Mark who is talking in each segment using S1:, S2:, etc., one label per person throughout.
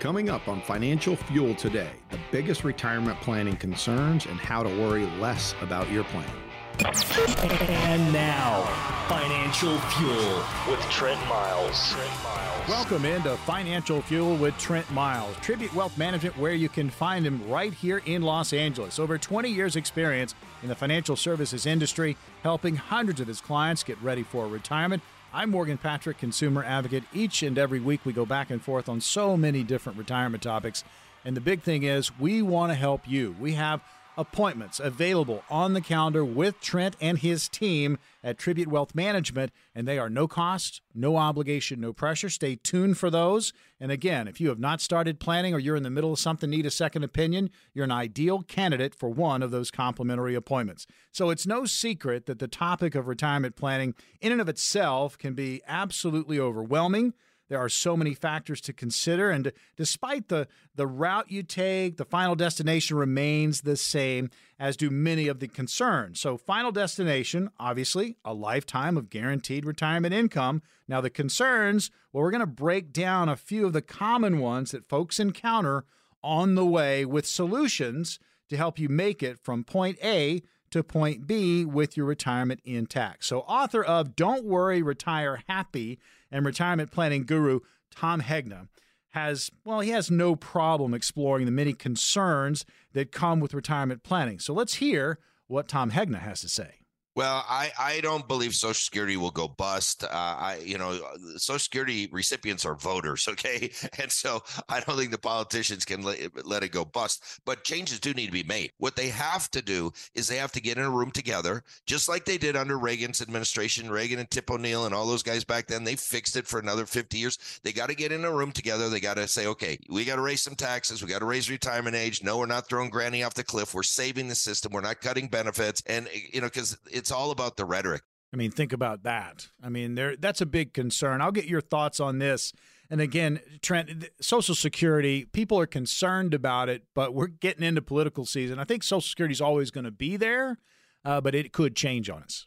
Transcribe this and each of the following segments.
S1: Coming up on Financial Fuel today, the biggest retirement planning concerns and how to worry less about your plan.
S2: And now, Financial Fuel with Trent Miles. Trent
S3: Miles. Welcome into Financial Fuel with Trent Miles, Tribute Wealth Management, where you can find him right here in Los Angeles. Over 20 years' experience in the financial services industry, helping hundreds of his clients get ready for retirement. I'm Morgan Patrick, consumer advocate. Each and every week, we go back and forth on so many different retirement topics. And the big thing is, we want to help you. We have appointments available on the calendar with Trent and his team at Tribute Wealth Management, and they are no cost, no obligation, no pressure. Stay tuned for those. And again, if you have not started planning or you're in the middle of something, need a second opinion, you're an ideal candidate for one of those complimentary appointments. So it's no secret that the topic of retirement planning, in and of itself, can be absolutely overwhelming. There are so many factors to consider, and despite the, the route you take, the final destination remains the same, as do many of the concerns. So, final destination, obviously, a lifetime of guaranteed retirement income. Now, the concerns, well, we're going to break down a few of the common ones that folks encounter on the way with solutions to help you make it from point A to point B with your retirement intact. So, author of Don't Worry, Retire Happy and retirement planning guru Tom Hegna has, well, he has no problem exploring the many concerns that come with retirement planning. So let's hear what Tom Hegna has to say.
S4: Well, I, I don't believe Social Security will go bust. Uh, I you know Social Security recipients are voters, okay, and so I don't think the politicians can let, let it go bust. But changes do need to be made. What they have to do is they have to get in a room together, just like they did under Reagan's administration, Reagan and Tip O'Neill and all those guys back then. They fixed it for another fifty years. They got to get in a room together. They got to say, okay, we got to raise some taxes. We got to raise retirement age. No, we're not throwing Granny off the cliff. We're saving the system. We're not cutting benefits, and you know because it's all about the rhetoric.
S3: I mean, think about that. I mean, there that's a big concern. I'll get your thoughts on this. And again, Trent, Social Security, people are concerned about it, but we're getting into political season. I think Social Security is always going to be there, uh, but it could change on us.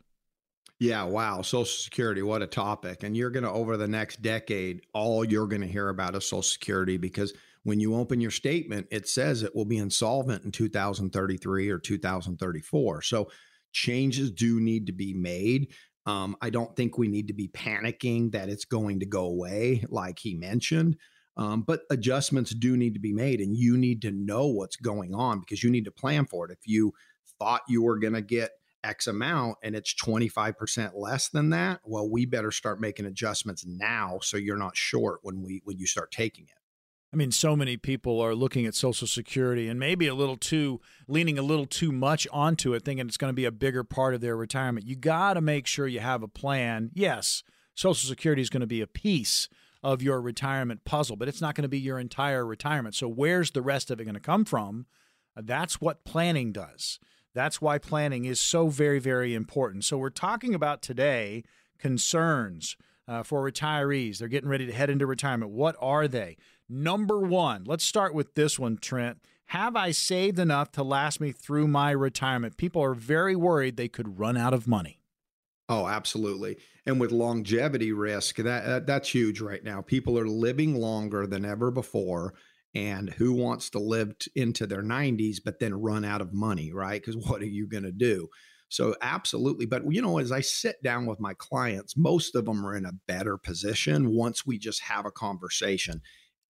S1: Yeah, wow. Social Security, what a topic. And you're going to, over the next decade, all you're going to hear about is Social Security because when you open your statement, it says it will be insolvent in 2033 or 2034. So changes do need to be made. Um, I don't think we need to be panicking that it's going to go away, like he mentioned. Um, but adjustments do need to be made, and you need to know what's going on because you need to plan for it. If you thought you were going to get X amount and it's 25% less than that, well, we better start making adjustments now so you're not short when we when you start taking it.
S3: I mean, so many people are looking at Social Security and maybe a little too leaning a little too much onto it, thinking it's going to be a bigger part of their retirement. You got to make sure you have a plan. Yes, Social Security is going to be a piece of your retirement puzzle, but it's not going to be your entire retirement. So, where's the rest of it going to come from? That's what planning does. That's why planning is so very, very important. So, we're talking about today concerns uh, for retirees. They're getting ready to head into retirement. What are they? Number one, let's start with this one, Trent. Have I saved enough to last me through my retirement? People are very worried they could run out of money.
S1: Oh, absolutely. And with longevity risk, that uh, that's huge right now. People are living longer than ever before. And who wants to live t- into their 90s but then run out of money, right? Because what are you going to do? So, absolutely. But, you know, as I sit down with my clients, most of them are in a better position once we just have a conversation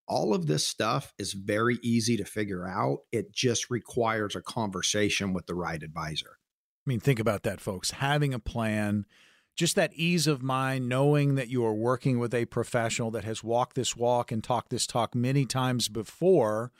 S1: all of this stuff is very easy to figure out. It just requires a conversation with the right advisor.
S3: I mean, think about that, folks. Having a plan, just that ease of mind, knowing that you are working with a professional that has walked this walk and talked this talk many times before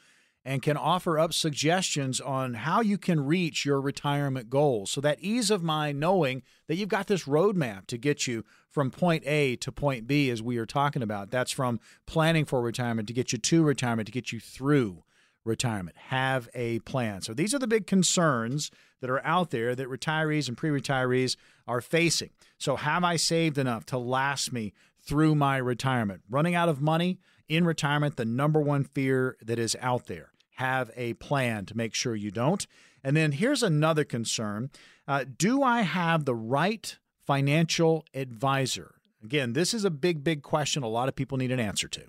S3: and can offer up suggestions on how you can reach your retirement goals. So that ease of mind knowing that you've got this roadmap to get you from point A to point B as we are talking about. That's from planning for retirement to get you to retirement to get you through retirement. Have a plan. So these are the big concerns that are out there that retirees and pre-retirees are facing. So have I saved enough to last me through my retirement? Running out of money in retirement, the number one fear that is out there have a plan to make sure you don't. And then here's another concern uh, Do I have the right financial advisor? Again, this is a big, big question a lot of people need an answer to.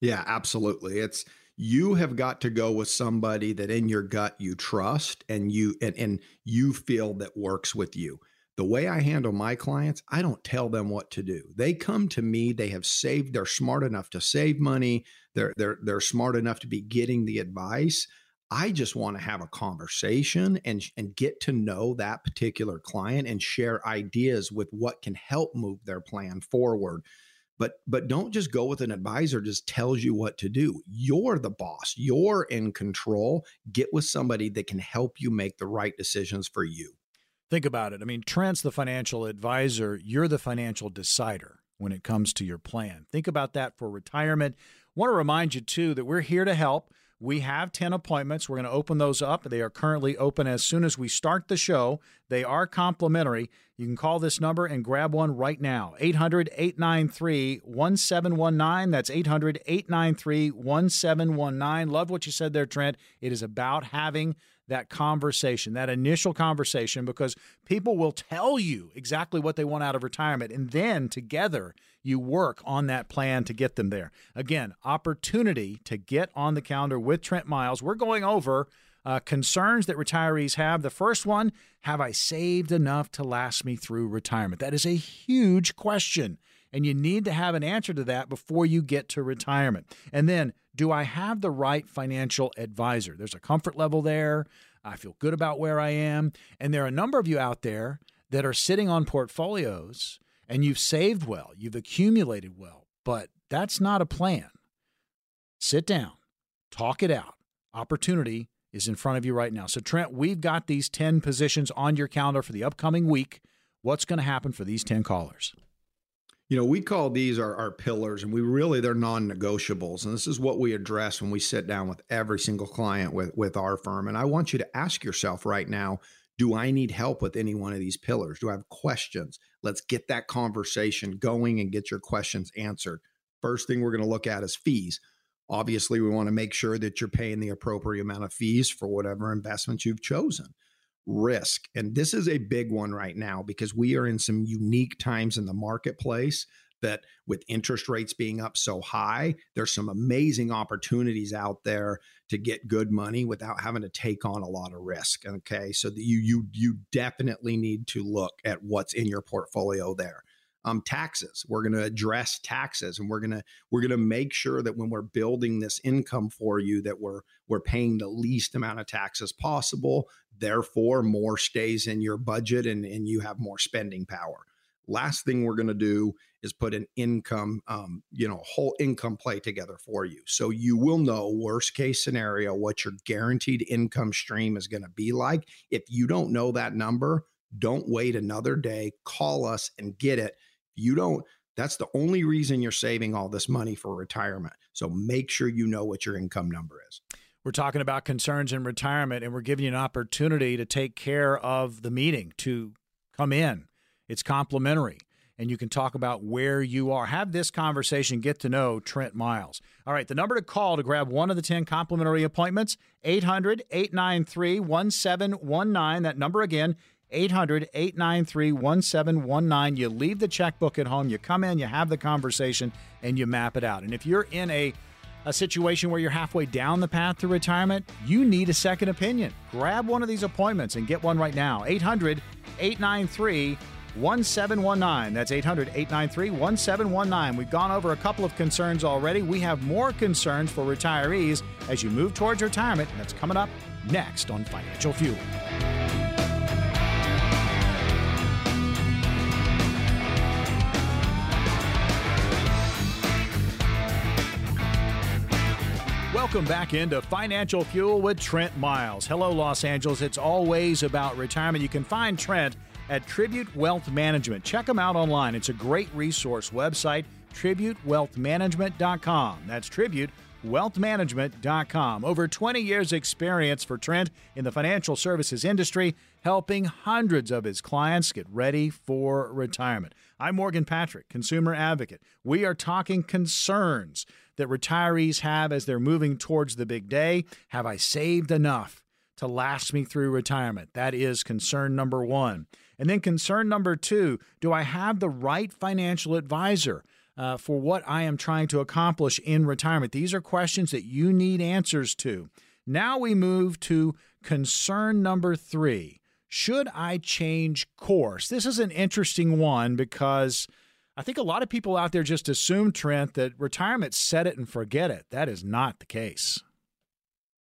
S1: Yeah, absolutely. It's you have got to go with somebody that in your gut you trust and you and, and you feel that works with you the way I handle my clients, I don't tell them what to do. They come to me, they have saved, they're smart enough to save money, they're they're they're smart enough to be getting the advice. I just want to have a conversation and and get to know that particular client and share ideas with what can help move their plan forward. But but don't just go with an advisor just tells you what to do. You're the boss. You're in control. Get with somebody that can help you make the right decisions for you.
S3: Think about it. I mean, Trent's the financial advisor, you're the financial decider when it comes to your plan. Think about that for retirement. Want to remind you, too, that we're here to help. We have 10 appointments. We're going to open those up. They are currently open as soon as we start the show. They are complimentary. You can call this number and grab one right now 800 893 1719. That's 800 893 1719. Love what you said there, Trent. It is about having that conversation, that initial conversation, because people will tell you exactly what they want out of retirement. And then together you work on that plan to get them there. Again, opportunity to get on the calendar with Trent Miles. We're going over uh, concerns that retirees have. The first one Have I saved enough to last me through retirement? That is a huge question. And you need to have an answer to that before you get to retirement. And then, do I have the right financial advisor? There's a comfort level there. I feel good about where I am. And there are a number of you out there that are sitting on portfolios and you've saved well, you've accumulated well, but that's not a plan. Sit down, talk it out. Opportunity is in front of you right now. So, Trent, we've got these 10 positions on your calendar for the upcoming week. What's going to happen for these 10 callers?
S1: You know, we call these our, our pillars, and we really they're non-negotiables. And this is what we address when we sit down with every single client with with our firm. And I want you to ask yourself right now, do I need help with any one of these pillars? Do I have questions? Let's get that conversation going and get your questions answered. First thing we're going to look at is fees. Obviously, we want to make sure that you're paying the appropriate amount of fees for whatever investments you've chosen risk. And this is a big one right now because we are in some unique times in the marketplace that with interest rates being up so high, there's some amazing opportunities out there to get good money without having to take on a lot of risk. Okay. So you you you definitely need to look at what's in your portfolio there um, taxes. We're going to address taxes, and we're going to we're going to make sure that when we're building this income for you, that we're we're paying the least amount of taxes possible. Therefore, more stays in your budget, and and you have more spending power. Last thing we're going to do is put an income, um, you know, whole income play together for you. So you will know worst case scenario what your guaranteed income stream is going to be like. If you don't know that number, don't wait another day. Call us and get it you don't, that's the only reason you're saving all this money for retirement. So make sure you know what your income number is.
S3: We're talking about concerns in retirement, and we're giving you an opportunity to take care of the meeting, to come in. It's complimentary, and you can talk about where you are. Have this conversation, get to know Trent Miles. All right, the number to call to grab one of the 10 complimentary appointments 800 893 1719. That number again, 800 893 1719. You leave the checkbook at home, you come in, you have the conversation, and you map it out. And if you're in a a situation where you're halfway down the path to retirement, you need a second opinion. Grab one of these appointments and get one right now. 800 893 1719. That's 800 893 1719. We've gone over a couple of concerns already. We have more concerns for retirees as you move towards retirement, and that's coming up next on Financial Fuel. Welcome back into Financial Fuel with Trent Miles. Hello, Los Angeles. It's always about retirement. You can find Trent at Tribute Wealth Management. Check them out online. It's a great resource website, tributewealthmanagement.com. That's tributewealthmanagement.com. Over 20 years' experience for Trent in the financial services industry, helping hundreds of his clients get ready for retirement. I'm Morgan Patrick, consumer advocate. We are talking concerns that retirees have as they're moving towards the big day. Have I saved enough to last me through retirement? That is concern number one. And then concern number two do I have the right financial advisor? uh, for what I am trying to accomplish in retirement? These are questions that you need answers to. Now we move to concern number three. Should I change course? This is an interesting one because I think a lot of people out there just assume, Trent, that retirement set it and forget it. That is not the case.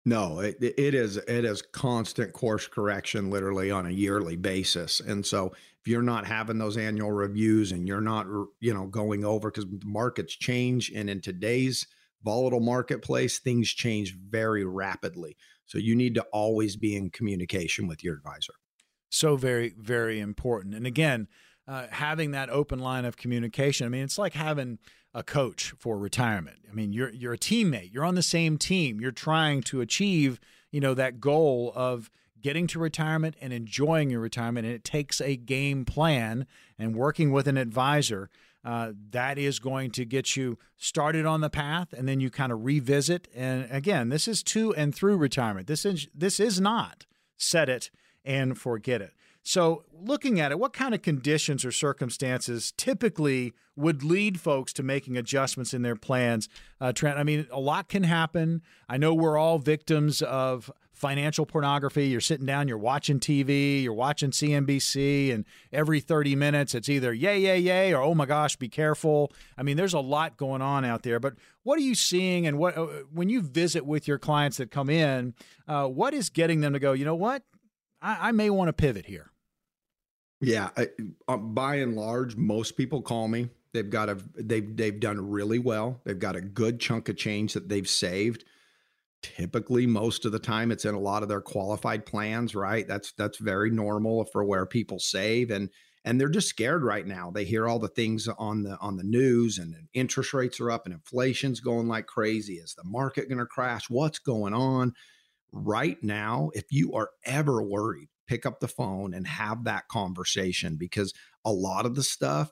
S1: No, it, it is it is constant course correction literally on a yearly basis. And so if you're not having those annual reviews and you're not you know going over cuz markets change and in today's volatile marketplace things change very rapidly. So you need to always be in communication with your advisor.
S3: So very very important. And again, uh, having that open line of communication. I mean, it's like having a coach for retirement. I mean, you're you're a teammate. You're on the same team. You're trying to achieve, you know, that goal of getting to retirement and enjoying your retirement. And it takes a game plan and working with an advisor. Uh, that is going to get you started on the path, and then you kind of revisit. And again, this is to and through retirement. This is this is not set it and forget it. So, looking at it, what kind of conditions or circumstances typically would lead folks to making adjustments in their plans? Uh, Trent, I mean, a lot can happen. I know we're all victims of financial pornography. You're sitting down, you're watching TV, you're watching CNBC, and every 30 minutes it's either yay, yay, yay, or oh my gosh, be careful. I mean, there's a lot going on out there. But what are you seeing, and what uh, when you visit with your clients that come in, uh, what is getting them to go? You know what? I, I may want to pivot here.
S1: Yeah, I, uh, by and large, most people call me. They've got a they've they've done really well. They've got a good chunk of change that they've saved. Typically, most of the time, it's in a lot of their qualified plans. Right? That's that's very normal for where people save and and they're just scared right now. They hear all the things on the on the news, and interest rates are up, and inflation's going like crazy. Is the market going to crash? What's going on? Right now, if you are ever worried pick up the phone and have that conversation because a lot of the stuff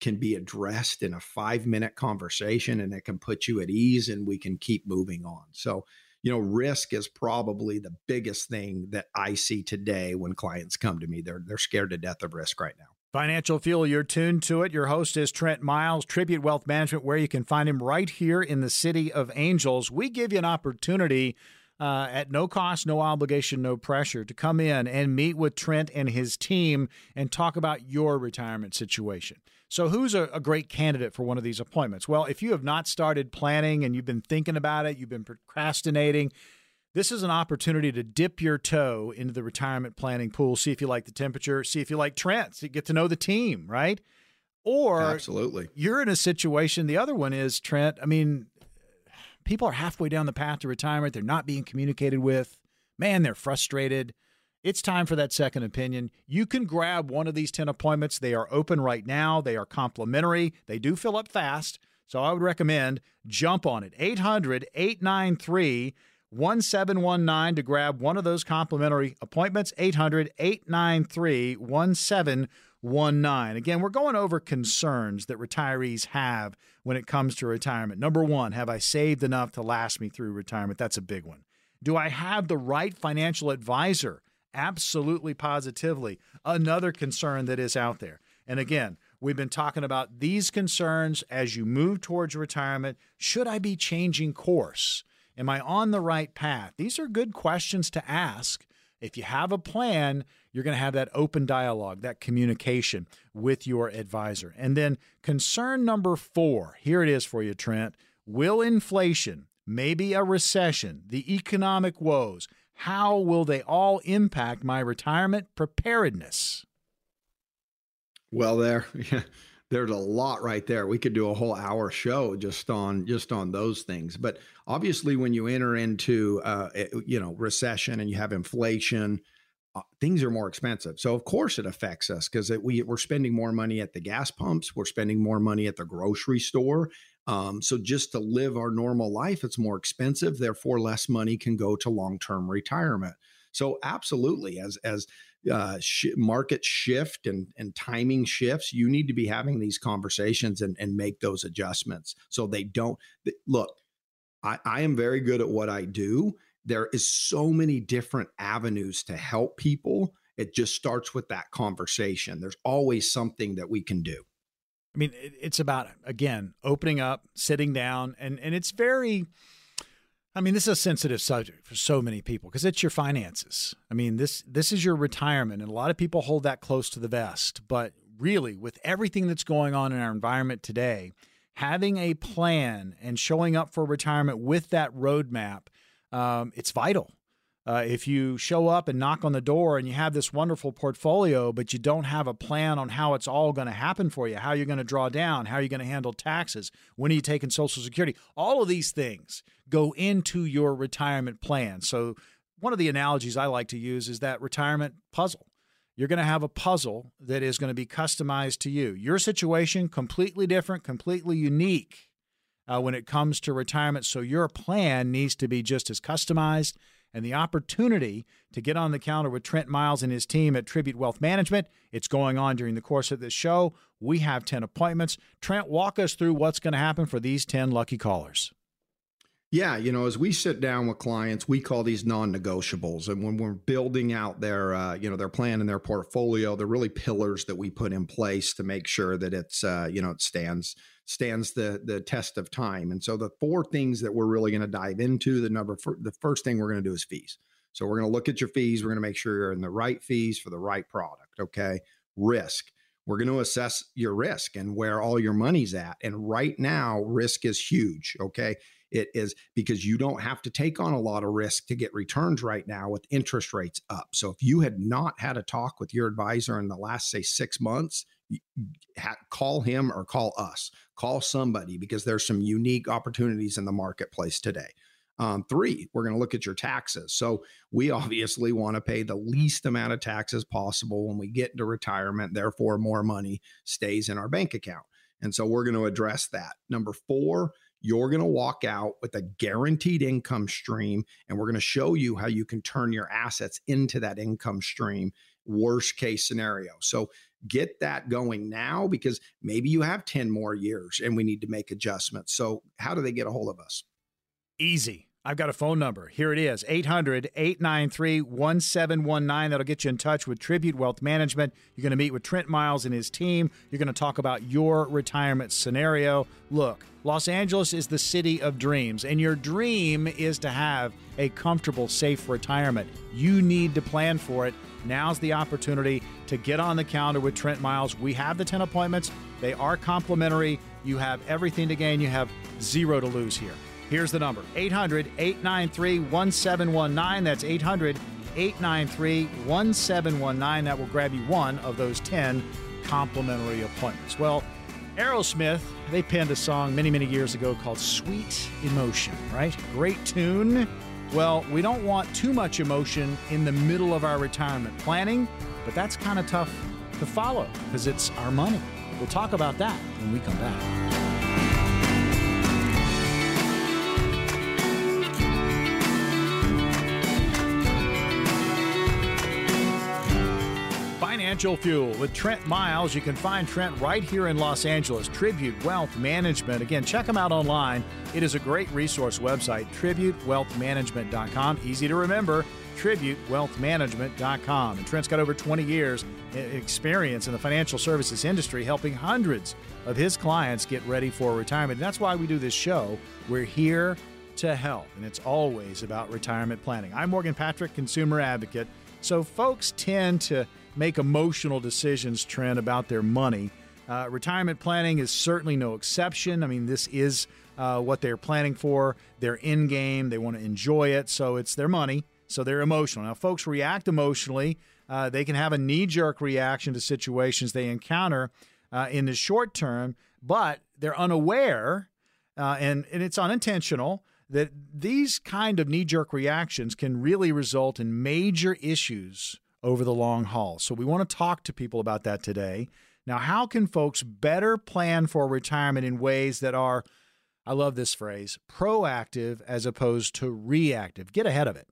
S1: can be addressed in a five minute conversation and it can put you at ease and we can keep moving on. So, you know, risk is probably the biggest thing that I see today when clients come to me. They're they're scared to death of risk right now.
S3: Financial Fuel, you're tuned to it. Your host is Trent Miles, Tribute Wealth Management, where you can find him right here in the city of Angels. We give you an opportunity uh, at no cost, no obligation, no pressure to come in and meet with Trent and his team and talk about your retirement situation. So, who's a, a, great candidate for one of these appointments? Well, if you have not started planning and you've been thinking about it, you've been procrastinating, this is an opportunity to dip your toe into the retirement planning pool, see if you like the temperature, see if you like Trent, so you get to know the team, right? Or
S1: absolutely,
S3: you're in a situation. The other one is Trent. I mean, people are halfway down the path to retirement. They're not being communicated with. Man, they're frustrated. It's time for that second opinion. You can grab one of these 10 appointments. They are open right now, they are complimentary, they do fill up fast. So I would recommend jump on it. 800 893 1719 to grab one of those complimentary appointments. 800 893 1719. Again, we're going over concerns that retirees have when it comes to retirement. Number one, have I saved enough to last me through retirement? That's a big one. Do I have the right financial advisor? Absolutely, positively. Another concern that is out there. And again, we've been talking about these concerns as you move towards retirement. Should I be changing course? Am I on the right path? These are good questions to ask. If you have a plan, you're going to have that open dialogue, that communication with your advisor. And then concern number four here it is for you, Trent. Will inflation, maybe a recession, the economic woes, how will they all impact my retirement preparedness?
S1: Well, there, there's a lot right there. We could do a whole hour show just on just on those things. But obviously, when you enter into uh, eh, you know recession and you have inflation, uh, things are more expensive. So of course it affects us because we we're spending more money at the gas pumps, we're spending more money at the grocery store. Um, so just to live our normal life, it's more expensive. Therefore, less money can go to long term retirement. So absolutely, as as uh, sh- market shift and and timing shifts, you need to be having these conversations and and make those adjustments so they don't look. I, I am very good at what I do there is so many different avenues to help people. It just starts with that conversation. There's always something that we can do.
S3: I mean, it's about again opening up, sitting down, and and it's very. I mean, this is a sensitive subject for so many people because it's your finances. I mean, this this is your retirement, and a lot of people hold that close to the vest. But really, with everything that's going on in our environment today, having a plan and showing up for retirement with that roadmap, um, it's vital. Uh, if you show up and knock on the door and you have this wonderful portfolio, but you don't have a plan on how it's all going to happen for you, how you're going to draw down, how you're going to handle taxes, when are you taking Social Security, all of these things go into your retirement plan. So, one of the analogies I like to use is that retirement puzzle. You're going to have a puzzle that is going to be customized to you. Your situation, completely different, completely unique uh, when it comes to retirement. So, your plan needs to be just as customized and the opportunity to get on the counter with Trent Miles and his team at Tribute Wealth Management. It's going on during the course of this show. We have 10 appointments. Trent, walk us through what's going to happen for these 10 lucky callers.
S1: Yeah, you know, as we sit down with clients, we call these non-negotiables, and when we're building out their, uh, you know, their plan and their portfolio, they're really pillars that we put in place to make sure that it's, uh, you know, it stands stands the the test of time. And so the four things that we're really going to dive into, the number for, the first thing we're going to do is fees. So we're going to look at your fees. We're going to make sure you're in the right fees for the right product. Okay, risk. We're going to assess your risk and where all your money's at. And right now, risk is huge. Okay. It is because you don't have to take on a lot of risk to get returns right now with interest rates up. So if you had not had a talk with your advisor in the last, say, six months, call him or call us, call somebody because there's some unique opportunities in the marketplace today. Um, three, we're going to look at your taxes. So we obviously want to pay the least amount of taxes possible when we get into retirement. Therefore, more money stays in our bank account. And so we're going to address that. Number four, you're going to walk out with a guaranteed income stream, and we're going to show you how you can turn your assets into that income stream, worst case scenario. So get that going now because maybe you have 10 more years and we need to make adjustments. So, how do they get a hold of us?
S3: Easy. I've got a phone number. Here it is 800 893 1719. That'll get you in touch with Tribute Wealth Management. You're going to meet with Trent Miles and his team. You're going to talk about your retirement scenario. Look, Los Angeles is the city of dreams, and your dream is to have a comfortable, safe retirement. You need to plan for it. Now's the opportunity to get on the calendar with Trent Miles. We have the 10 appointments, they are complimentary. You have everything to gain, you have zero to lose here. Here's the number 800 893 1719. That's 800 893 1719. That will grab you one of those 10 complimentary appointments. Well, Aerosmith, they penned a song many, many years ago called Sweet Emotion, right? Great tune. Well, we don't want too much emotion in the middle of our retirement planning, but that's kind of tough to follow because it's our money. We'll talk about that when we come back. Fuel with Trent Miles. You can find Trent right here in Los Angeles. Tribute Wealth Management. Again, check them out online. It is a great resource website, tributewealthmanagement.com. Easy to remember, tributewealthmanagement.com. And Trent's got over 20 years experience in the financial services industry, helping hundreds of his clients get ready for retirement. And that's why we do this show. We're here to help, and it's always about retirement planning. I'm Morgan Patrick, consumer advocate. So folks tend to make emotional decisions, Trent, about their money. Uh, retirement planning is certainly no exception. I mean, this is uh, what they're planning for. They're in game, they want to enjoy it, so it's their money, so they're emotional. Now, folks react emotionally. Uh, they can have a knee jerk reaction to situations they encounter uh, in the short term, but they're unaware, uh, and, and it's unintentional that these kind of knee jerk reactions can really result in major issues over the long haul. So we want to talk to people about that today. Now, how can folks better plan for retirement in ways that are, I love this phrase, proactive as opposed to reactive? Get ahead of it.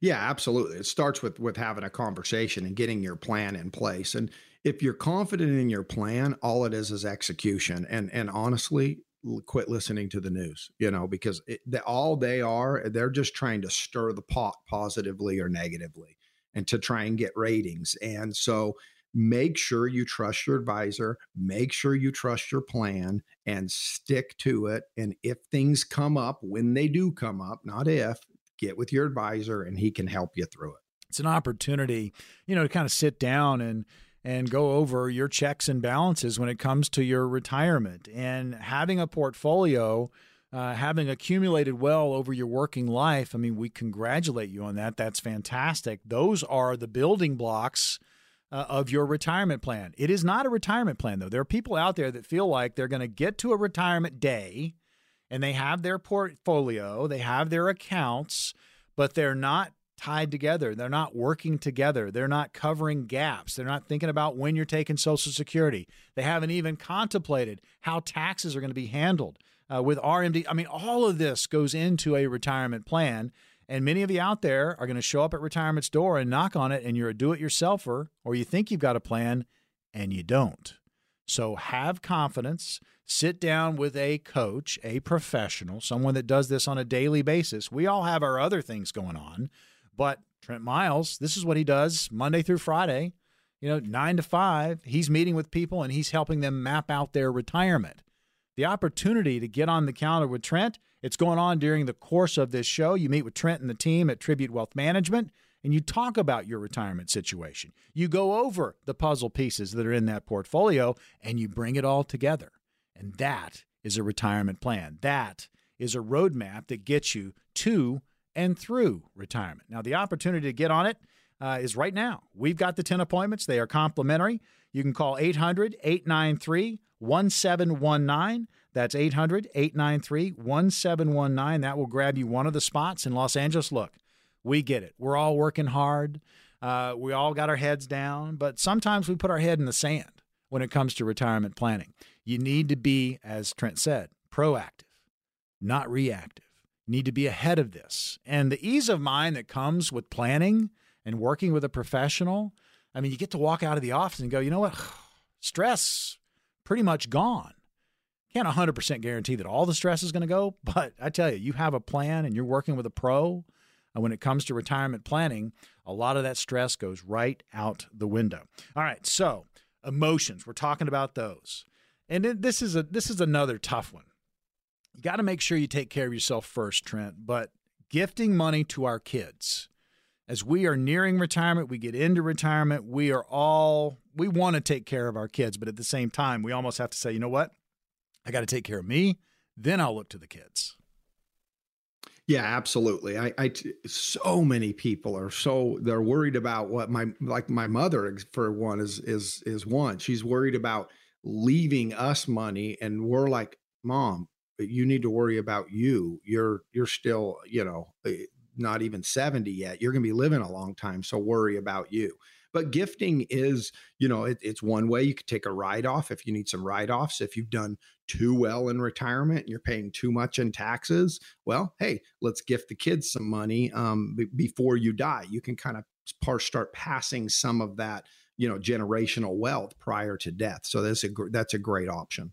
S1: Yeah, absolutely. It starts with with having a conversation and getting your plan in place. And if you're confident in your plan, all it is is execution. And and honestly, quit listening to the news, you know, because it, all they are, they're just trying to stir the pot positively or negatively and to try and get ratings. And so make sure you trust your advisor, make sure you trust your plan and stick to it. And if things come up, when they do come up, not if, get with your advisor and he can help you through it.
S3: It's an opportunity, you know, to kind of sit down and and go over your checks and balances when it comes to your retirement and having a portfolio uh, having accumulated well over your working life. I mean, we congratulate you on that. That's fantastic. Those are the building blocks uh, of your retirement plan. It is not a retirement plan, though. There are people out there that feel like they're going to get to a retirement day and they have their portfolio, they have their accounts, but they're not tied together. They're not working together. They're not covering gaps. They're not thinking about when you're taking Social Security. They haven't even contemplated how taxes are going to be handled uh, with RMD. I mean, all of this goes into a retirement plan. And many of you out there are going to show up at retirement's door and knock on it, and you're a do it yourselfer, or you think you've got a plan and you don't. So have confidence. Sit down with a coach, a professional, someone that does this on a daily basis. We all have our other things going on, but Trent Miles, this is what he does Monday through Friday, you know, nine to five. He's meeting with people and he's helping them map out their retirement the opportunity to get on the calendar with Trent. It's going on during the course of this show. You meet with Trent and the team at Tribute Wealth Management and you talk about your retirement situation. You go over the puzzle pieces that are in that portfolio and you bring it all together. And that is a retirement plan. That is a roadmap that gets you to and through retirement. Now, the opportunity to get on it uh, is right now. We've got the 10 appointments, they are complimentary. You can call 800 893 1719. That's 800 893 1719. That will grab you one of the spots in Los Angeles. Look, we get it. We're all working hard. Uh, we all got our heads down, but sometimes we put our head in the sand when it comes to retirement planning. You need to be, as Trent said, proactive, not reactive. You need to be ahead of this. And the ease of mind that comes with planning and working with a professional, I mean, you get to walk out of the office and go, you know what? Stress pretty much gone. Can't 100% guarantee that all the stress is going to go, but I tell you, you have a plan and you're working with a pro. And when it comes to retirement planning, a lot of that stress goes right out the window. All right, so emotions, we're talking about those. And this is a this is another tough one. You got to make sure you take care of yourself first, Trent, but gifting money to our kids as we are nearing retirement, we get into retirement, we are all, we want to take care of our kids, but at the same time, we almost have to say, you know what? I got to take care of me, then I'll look to the kids.
S1: Yeah, absolutely. I, I, so many people are so they're worried about what my like my mother for one is is is one. She's worried about leaving us money, and we're like, Mom, you need to worry about you. You're you're still you know eh, not even 70 yet. You're going to be living a long time. So worry about you. But gifting is, you know, it, it's one way you could take a write off if you need some write offs. If you've done too well in retirement and you're paying too much in taxes, well, hey, let's gift the kids some money um, b- before you die. You can kind of start passing some of that, you know, generational wealth prior to death. So that's a that's a great option.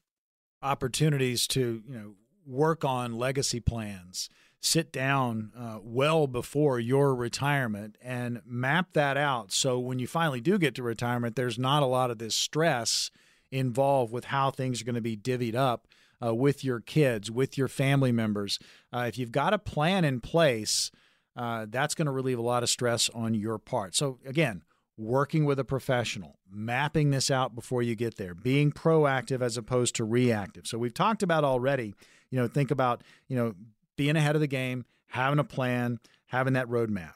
S3: Opportunities to you know work on legacy plans sit down uh, well before your retirement and map that out. So when you finally do get to retirement, there's not a lot of this stress involved with how things are going to be divvied up uh, with your kids, with your family members. Uh, if you've got a plan in place, uh, that's going to relieve a lot of stress on your part. So again, working with a professional, mapping this out before you get there, being proactive as opposed to reactive. So we've talked about already, you know, think about, you know, being ahead of the game, having a plan, having that roadmap.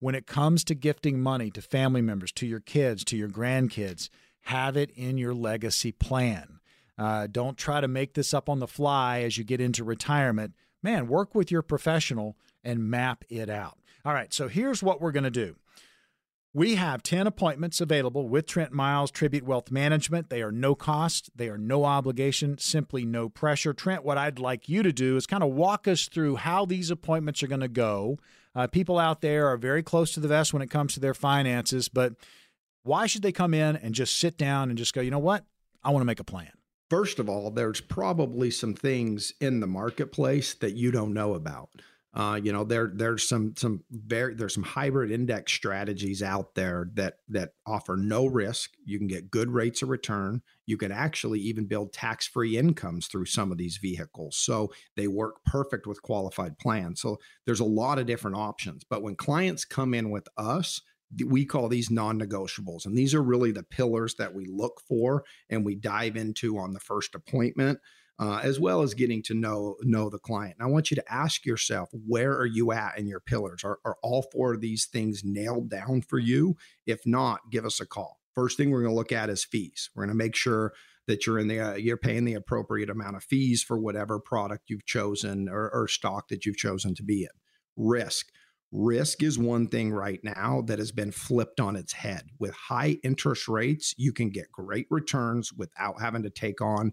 S3: When it comes to gifting money to family members, to your kids, to your grandkids, have it in your legacy plan. Uh, don't try to make this up on the fly as you get into retirement. Man, work with your professional and map it out. All right, so here's what we're going to do. We have 10 appointments available with Trent Miles Tribute Wealth Management. They are no cost, they are no obligation, simply no pressure. Trent, what I'd like you to do is kind of walk us through how these appointments are going to go. Uh, people out there are very close to the vest when it comes to their finances, but why should they come in and just sit down and just go, you know what? I want to make a plan.
S1: First of all, there's probably some things in the marketplace that you don't know about Uh, you know, there there's some some very there's some hybrid index strategies out there that that offer no risk. You can get good rates of return. You can actually even build tax-free incomes through some of these vehicles. So they work perfect with qualified plans. So there's a lot of different options. But when clients come in with us, we call these non-negotiables and these are really the pillars that we look for and we dive into on the first appointment uh, as well as getting to know know the client. And I want you to ask yourself, where are you at in your pillars? Are, are all four of these things nailed down for you? If not, give us a call. First thing we're going to look at is fees. We're going to make sure that you're in the uh, you're paying the appropriate amount of fees for whatever product you've chosen or, or stock that you've chosen to be in. Risk. Risk is one thing right now that has been flipped on its head. With high interest rates, you can get great returns without having to take on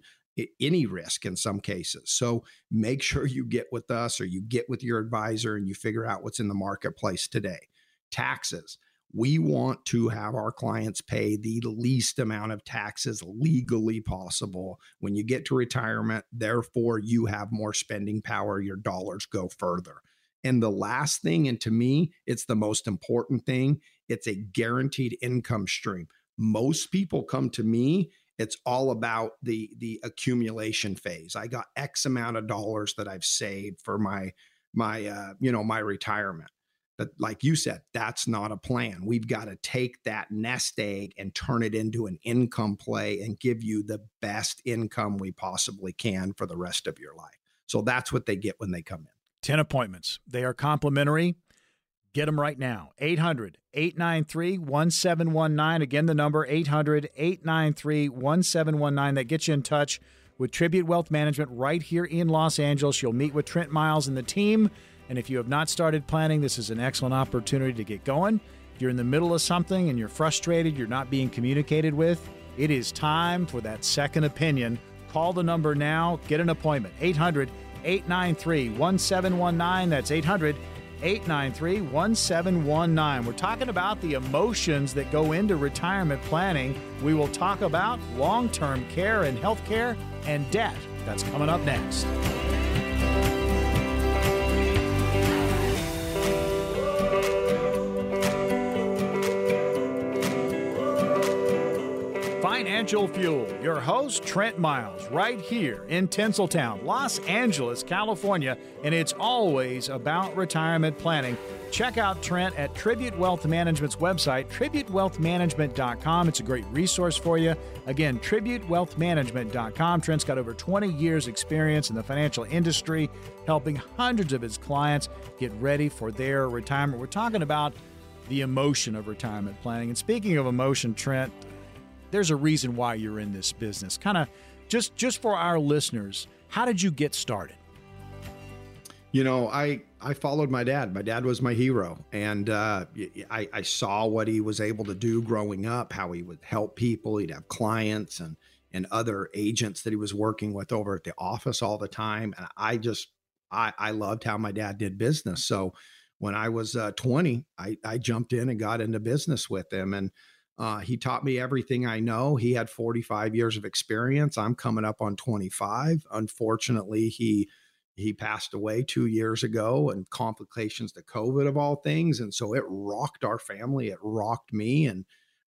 S1: any risk in some cases. So make sure you get with us or you get with your advisor and you figure out what's in the marketplace today. Taxes. We want to have our clients pay the least amount of taxes legally possible when you get to retirement. Therefore, you have more spending power, your dollars go further. And the last thing, and to me, it's the most important thing, it's a guaranteed income stream. Most people come to me it's all about the the accumulation phase. I got x amount of dollars that i've saved for my my uh, you know my retirement. But like you said that's not a plan. We've got to take that nest egg and turn it into an income play and give you the best income we possibly can for the rest of your life. So that's what they get when they come in.
S3: 10 appointments. They are complimentary Get them right now. 800 893 1719. Again, the number 800 893 1719. That gets you in touch with Tribute Wealth Management right here in Los Angeles. You'll meet with Trent Miles and the team. And if you have not started planning, this is an excellent opportunity to get going. If you're in the middle of something and you're frustrated, you're not being communicated with, it is time for that second opinion. Call the number now, get an appointment. 800 893 1719. That's 800 893 1719. We're talking about the emotions that go into retirement planning. We will talk about long term care and health care and debt. That's coming up next. Financial Fuel. Your host, Trent Miles, right here in Tinseltown, Los Angeles, California, and it's always about retirement planning. Check out Trent at Tribute Wealth Management's website, tributewealthmanagement.com. It's a great resource for you. Again, tributewealthmanagement.com. Trent's got over 20 years' experience in the financial industry, helping hundreds of his clients get ready for their retirement. We're talking about the emotion of retirement planning. And speaking of emotion, Trent, there's a reason why you're in this business. Kind of just just for our listeners, how did you get started?
S1: You know, I I followed my dad. My dad was my hero, and uh, I, I saw what he was able to do growing up. How he would help people. He'd have clients and and other agents that he was working with over at the office all the time. And I just I I loved how my dad did business. So when I was uh, 20, I I jumped in and got into business with him and uh, he taught me everything I know. He had 45 years of experience. I'm coming up on 25. Unfortunately, he he passed away two years ago, and complications to COVID of all things, and so it rocked our family. It rocked me, and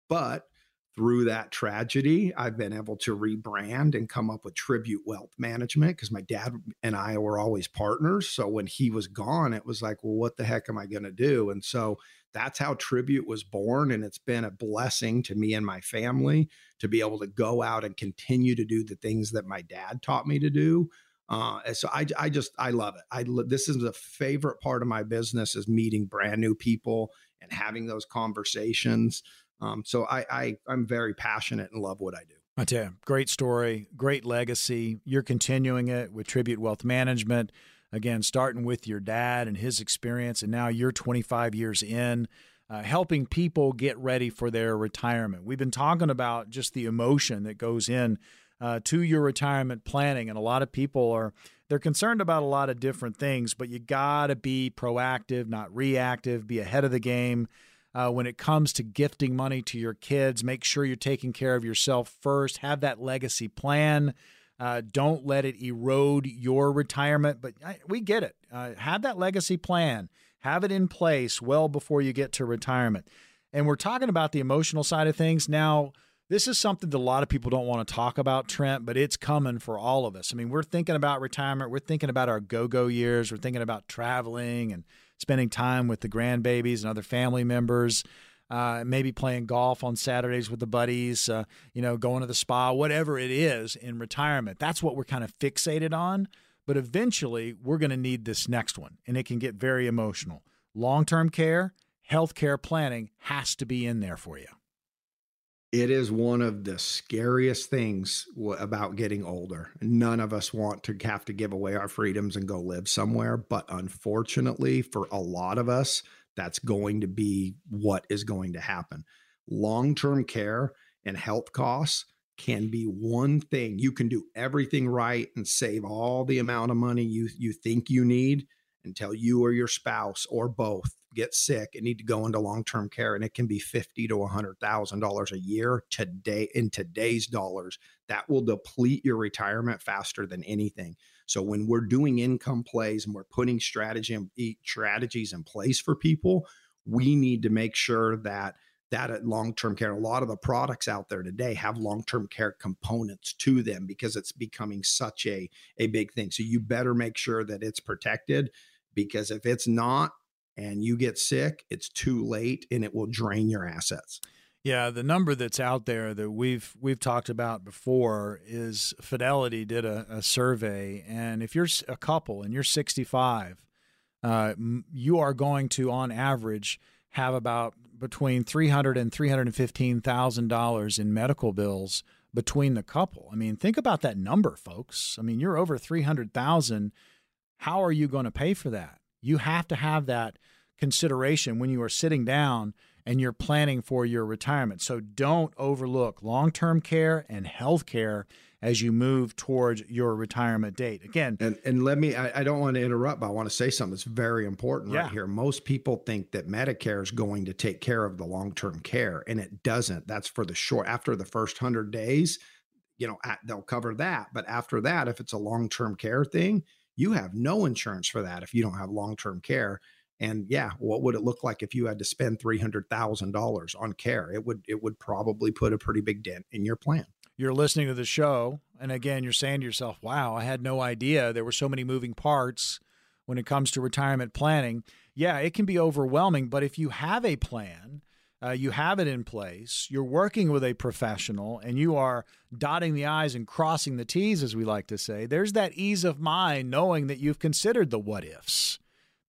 S1: but through that tragedy, I've been able to rebrand and come up with Tribute Wealth Management because my dad and I were always partners. So when he was gone, it was like, well, what the heck am I going to do? And so that's how Tribute was born. And it's been a blessing to me and my family to be able to go out and continue to do the things that my dad taught me to do. Uh, so I, I just, I love it. I, this is a favorite part of my business is meeting brand new people and having those conversations. Um, so I, I I'm very passionate and love what I do.
S3: I tell you, great story, great legacy. You're continuing it with Tribute Wealth Management. Again, starting with your dad and his experience, and now you're 25 years in, uh, helping people get ready for their retirement. We've been talking about just the emotion that goes in uh, to your retirement planning, and a lot of people are they're concerned about a lot of different things, but you got to be proactive, not reactive. Be ahead of the game uh, when it comes to gifting money to your kids. Make sure you're taking care of yourself first. Have that legacy plan. Uh, don't let it erode your retirement. But I, we get it. Uh, have that legacy plan, have it in place well before you get to retirement. And we're talking about the emotional side of things. Now, this is something that a lot of people don't want to talk about, Trent, but it's coming for all of us. I mean, we're thinking about retirement, we're thinking about our go go years, we're thinking about traveling and spending time with the grandbabies and other family members. Uh, maybe playing golf on Saturdays with the buddies, uh, you know, going to the spa, whatever it is in retirement. That's what we're kind of fixated on. But eventually, we're going to need this next one, and it can get very emotional. Long term care, health care planning has to be in there for you.
S1: It is one of the scariest things about getting older. None of us want to have to give away our freedoms and go live somewhere. But unfortunately, for a lot of us, that's going to be what is going to happen. Long term care and health costs can be one thing. You can do everything right and save all the amount of money you, you think you need until you or your spouse or both get sick and need to go into long-term care and it can be 50 to 100,000 dollars a year today in today's dollars that will deplete your retirement faster than anything so when we're doing income plays and we're putting strategy strategies in place for people we need to make sure that that at long-term care a lot of the products out there today have long-term care components to them because it's becoming such a a big thing so you better make sure that it's protected because if it's not and you get sick, it's too late and it will drain your assets.
S3: Yeah, the number that's out there that we've we've talked about before is Fidelity did a, a survey, and if you're a couple and you're 65, uh, you are going to, on average, have about between 300 and 315 thousand dollars in medical bills between the couple. I mean, think about that number, folks. I mean, you're over 300,000. How are you going to pay for that? You have to have that consideration when you are sitting down and you're planning for your retirement. So don't overlook long term care and health care as you move towards your retirement date. Again,
S1: and, and let me, I, I don't want to interrupt, but I want to say something that's very important
S3: yeah.
S1: right here. Most people think that Medicare is going to take care of the long term care, and it doesn't. That's for the short, after the first 100 days, you know, they'll cover that. But after that, if it's a long term care thing, you have no insurance for that if you don't have long term care. And yeah, what would it look like if you had to spend three hundred thousand dollars on care? It would it would probably put a pretty big dent in your plan.
S3: You're listening to the show, and again, you're saying to yourself, "Wow, I had no idea there were so many moving parts when it comes to retirement planning." Yeah, it can be overwhelming, but if you have a plan uh, you have it in place, you're working with a professional, and you are dotting the I's and crossing the T's, as we like to say, there's that ease of mind knowing that you've considered the what ifs.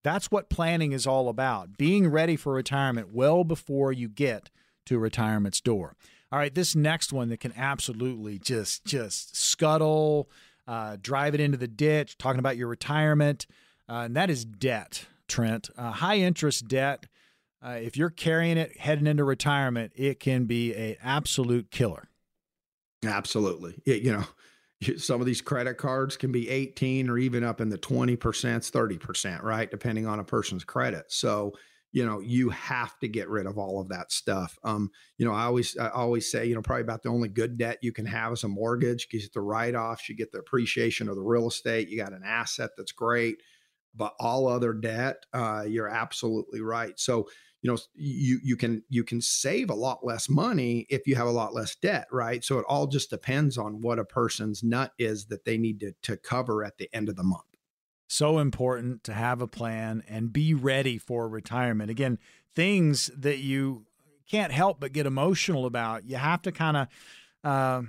S3: That's what planning is all about being ready for retirement well before you get to retirement's door. All right, this next one that can absolutely just just scuttle, uh, drive it into the ditch. Talking about your retirement, uh, and that is debt, Trent. Uh, high interest debt uh, if you're carrying it heading into retirement, it can be an absolute killer.
S1: Absolutely. It, you know, some of these credit cards can be 18 or even up in the 20%, 30%, right? Depending on a person's credit. So, you know, you have to get rid of all of that stuff. Um, you know, I always I always say, you know, probably about the only good debt you can have is a mortgage because the write-offs, you get the appreciation of the real estate, you got an asset that's great, but all other debt, uh, you're absolutely right. So you know you you can you can save a lot less money if you have a lot less debt right? So it all just depends on what a person's nut is that they need to, to cover at the end of the month.
S3: So important to have a plan and be ready for retirement. Again things that you can't help but get emotional about you have to kind of uh,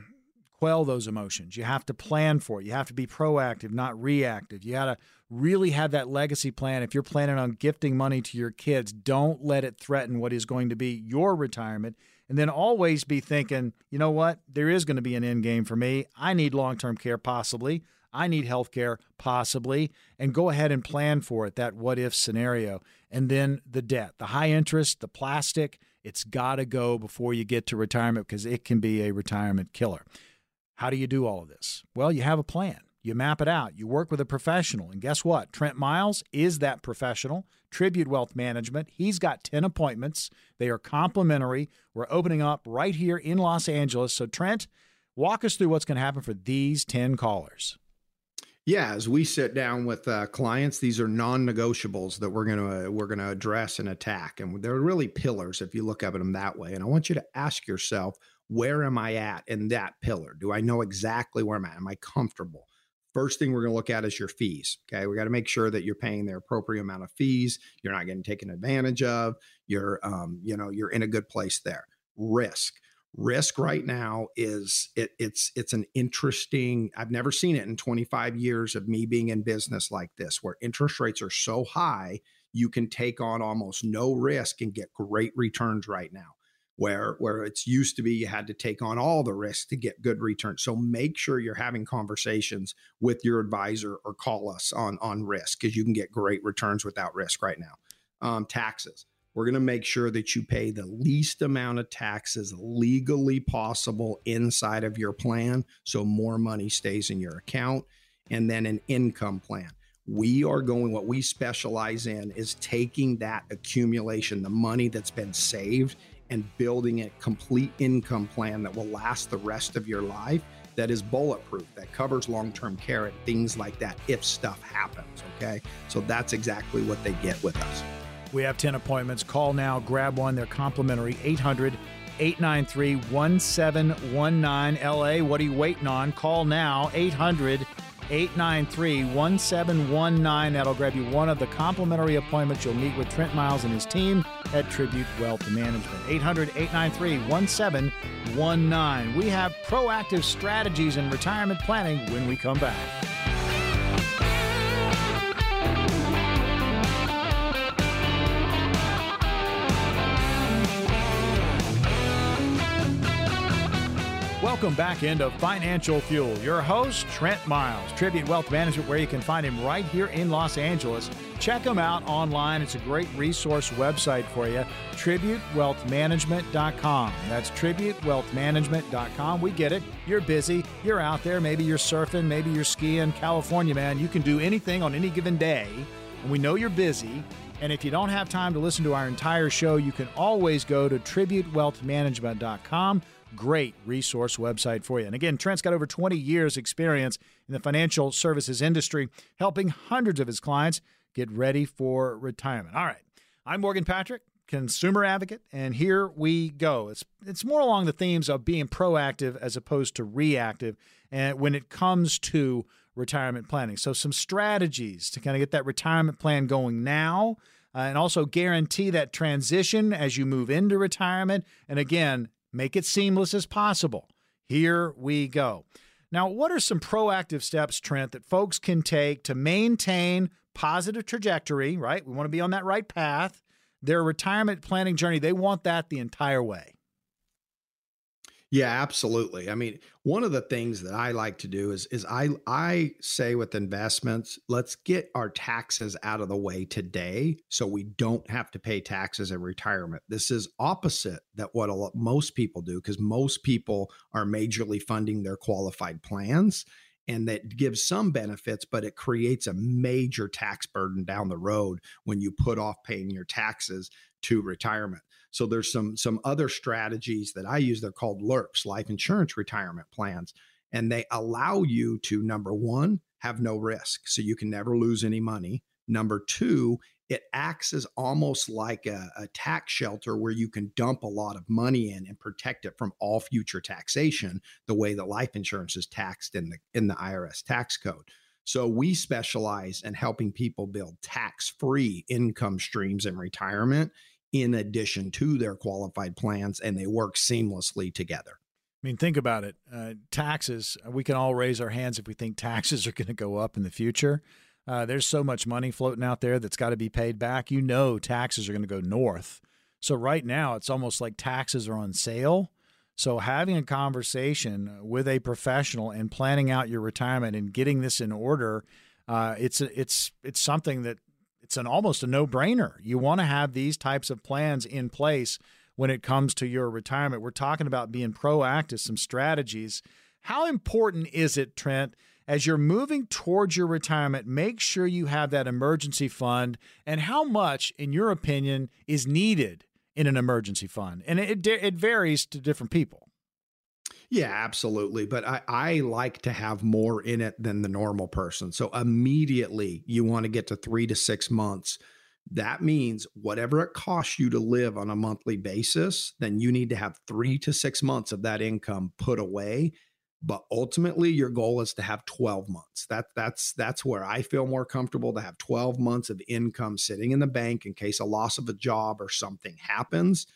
S3: quell those emotions. You have to plan for it. You have to be proactive not reactive. You got to really have that legacy plan. If you're planning on gifting money to your kids, don't let it threaten what is going to be your retirement. And then always be thinking, you know what? There is going to be an end game for me. I need long term care, possibly. I need health care, possibly. And go ahead and plan for it, that what if scenario. And then the debt, the high interest, the plastic, it's got to go before you get to retirement because it can be a retirement killer. How do you do all of this? Well, you have a plan. You map it out. You work with a professional. And guess what? Trent Miles is that professional. Tribute Wealth Management. He's got 10 appointments. They are complimentary. We're opening up right here in Los Angeles. So, Trent, Walk us through what's going to happen for these 10 callers.
S1: Yeah, as we sit down with uh, clients, these are non-negotiables that we're to uh, we're to address and attack, and they're really pillars if you look at them that way. And I want you to ask yourself, where am I at in that pillar? Do I know exactly where I'm at? Am I comfortable? First thing we're going to look at is your fees. Okay, we got to make sure that you're paying the appropriate amount of fees. You're not getting taken advantage of. You're, um, you know, you're in a good place there. Risk risk right now is it, it's it's an interesting i've never seen it in 25 years of me being in business like this where interest rates are so high you can take on almost no risk and get great returns right now where where it's used to be you had to take on all the risk to get good returns so make sure you're having conversations with your advisor or call us on on risk because you can get great returns without risk right now um, taxes we're going to make sure that you pay the least amount of taxes legally possible inside of your plan so more money stays in your account. And then an income plan. We are going, what we specialize in is taking that accumulation, the money that's been saved, and building a complete income plan that will last the rest of your life that is bulletproof, that covers long term care and things like that if stuff happens. Okay. So that's exactly what they get with us.
S3: We have 10 appointments. Call now, grab one. They're complimentary. 800 893 1719 LA. What are you waiting on? Call now, 800 893 1719. That'll grab you one of the complimentary appointments. You'll meet with Trent Miles and his team at Tribute Wealth Management. 800 893 1719. We have proactive strategies in retirement planning when we come back. Welcome back into Financial Fuel. Your host, Trent Miles, Tribute Wealth Management, where you can find him right here in Los Angeles. Check him out online. It's a great resource website for you, tributewealthmanagement.com. That's tributewealthmanagement.com. We get it. You're busy. You're out there. Maybe you're surfing. Maybe you're skiing. California, man. You can do anything on any given day. And we know you're busy. And if you don't have time to listen to our entire show, you can always go to tributewealthmanagement.com great resource website for you. And again, Trent's got over 20 years' experience in the financial services industry, helping hundreds of his clients get ready for retirement. All right. I'm Morgan Patrick, consumer advocate, and here we go. It's it's more along the themes of being proactive as opposed to reactive and when it comes to retirement planning. So some strategies to kind of get that retirement plan going now. Uh, and also guarantee that transition as you move into retirement. And again, Make it seamless as possible. Here we go. Now, what are some proactive steps, Trent, that folks can take to maintain positive trajectory, right? We want to be on that right path. Their retirement planning journey, they want that the entire way.
S1: Yeah, absolutely. I mean, one of the things that I like to do is is I I say with investments, let's get our taxes out of the way today so we don't have to pay taxes in retirement. This is opposite that what lot, most people do because most people are majorly funding their qualified plans and that gives some benefits, but it creates a major tax burden down the road when you put off paying your taxes to retirement. So there's some some other strategies that I use. They're called LIRPs, life insurance retirement plans, and they allow you to number one have no risk, so you can never lose any money. Number two, it acts as almost like a, a, tax shelter where you can dump a lot of money in and protect it from all future taxation, the way that life insurance is taxed in the in the IRS tax code. So we specialize in helping people build tax-free income streams in retirement in addition to their qualified plans, and they work seamlessly together.
S3: I mean, think about it. Uh, taxes, we can all raise our hands if we think taxes are going to go up in the future. Uh, there's so much money floating out there that's got to be paid back. You know, taxes are going to go north. So, right now, it's almost like taxes are on sale. So, having a conversation with a professional and planning out your retirement and getting this in order, uh, it's it's it's something that it's an almost a no-brainer. You want to have these types of plans in place when it comes to your retirement. We're talking about being proactive, some strategies. How important is it, Trent, as you're moving towards your retirement, make sure you have that emergency fund and how much, in your opinion, is needed in an emergency fund? And it, it varies to different people.
S1: Yeah, absolutely. But I, I like to have more in it than the normal person. So immediately you want to get to three to six months. That means whatever it costs you to live on a monthly basis, then you need to have three to six months of that income put away. But ultimately, your goal is to have 12 months. That that's that's where I feel more comfortable to have 12 months of income sitting in the bank in case a loss of a job or something happens.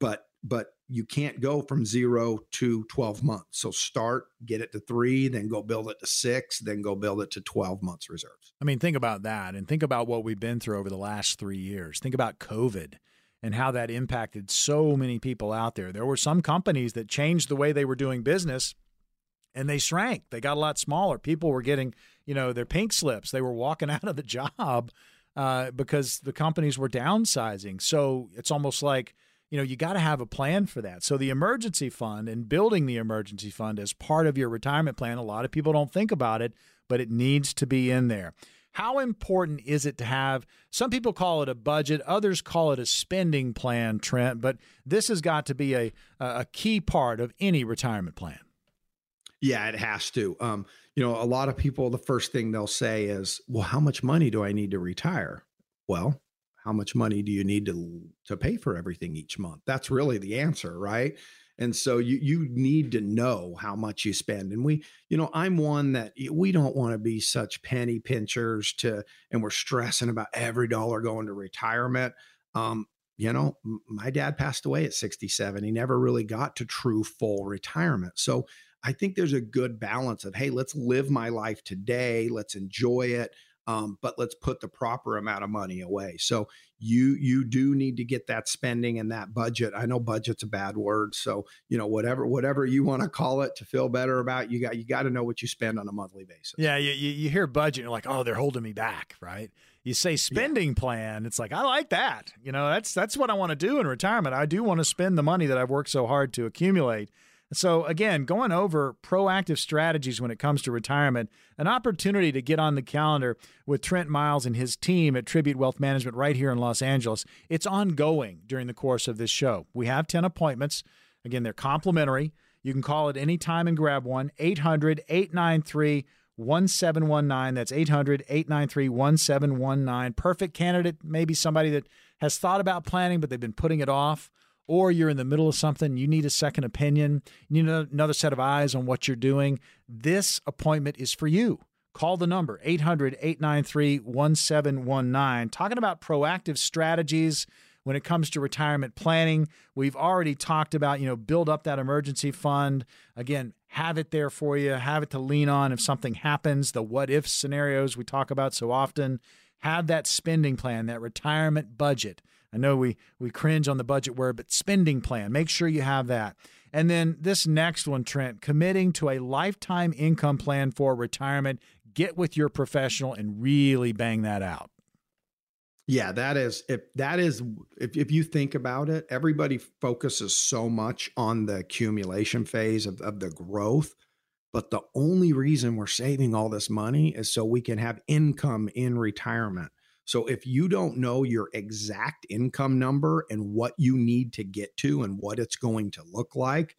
S1: But but you can't go from zero to 12 months. So start, get it to three, then go build it to six, then go build it to 12 months reserves.
S3: I mean, think about that and think about what we've been through over the last three years. Think about COVID and how that impacted so many people out there. There were some companies that changed the way they were doing business and they shrank. They got a lot smaller. People were getting, you know, their pink slips. They were walking out of the job uh, because the companies were downsizing. So it's almost like, you know, you got to have a plan for that. So the emergency fund and building the emergency fund as part of your retirement plan, a lot of people don't think about it, but it needs to be in there. How important is it to have? Some people call it a budget, others call it a spending plan, Trent. But this has got to be a a key part of any retirement plan.
S1: Yeah, it has to. Um, you know, a lot of people, the first thing they'll say is, "Well, how much money do I need to retire?" Well, how much money do you need to to pay for everything each month that's really the answer right and so you you need to know how much you spend and we you know i'm one that we don't want to be such penny pinchers to and we're stressing about every dollar going to retirement um you know my dad passed away at 67 he never really got to true full retirement so i think there's a good balance of hey let's live my life today let's enjoy it um, but let's put the proper amount of money away. So you you do need to get that spending and that budget. I know budget's a bad word, so you know whatever whatever you want to call it to feel better about you got you got to know what you spend on a monthly basis.
S3: Yeah, you, you hear budget, you're like, oh, they're holding me back, right? You say spending yeah. plan, it's like I like that. You know, that's that's what I want to do in retirement. I do want to spend the money that I've worked so hard to accumulate. So, again, going over proactive strategies when it comes to retirement, an opportunity to get on the calendar with Trent Miles and his team at Tribute Wealth Management right here in Los Angeles. It's ongoing during the course of this show. We have 10 appointments. Again, they're complimentary. You can call at any time and grab one. 800 893 1719. That's 800 893 1719. Perfect candidate, maybe somebody that has thought about planning, but they've been putting it off or you're in the middle of something, you need a second opinion, you need another set of eyes on what you're doing, this appointment is for you. Call the number 800 893 1719. Talking about proactive strategies when it comes to retirement planning. We've already talked about, you know, build up that emergency fund. Again, have it there for you, have it to lean on if something happens, the what if scenarios we talk about so often. Have that spending plan, that retirement budget. I know we we cringe on the budget word, but spending plan. Make sure you have that. And then this next one, Trent, committing to a lifetime income plan for retirement. Get with your professional and really bang that out.
S1: Yeah, that is if that is if if you think about it, everybody focuses so much on the accumulation phase of, of the growth. But the only reason we're saving all this money is so we can have income in retirement. So if you don't know your exact income number and what you need to get to and what it's going to look like,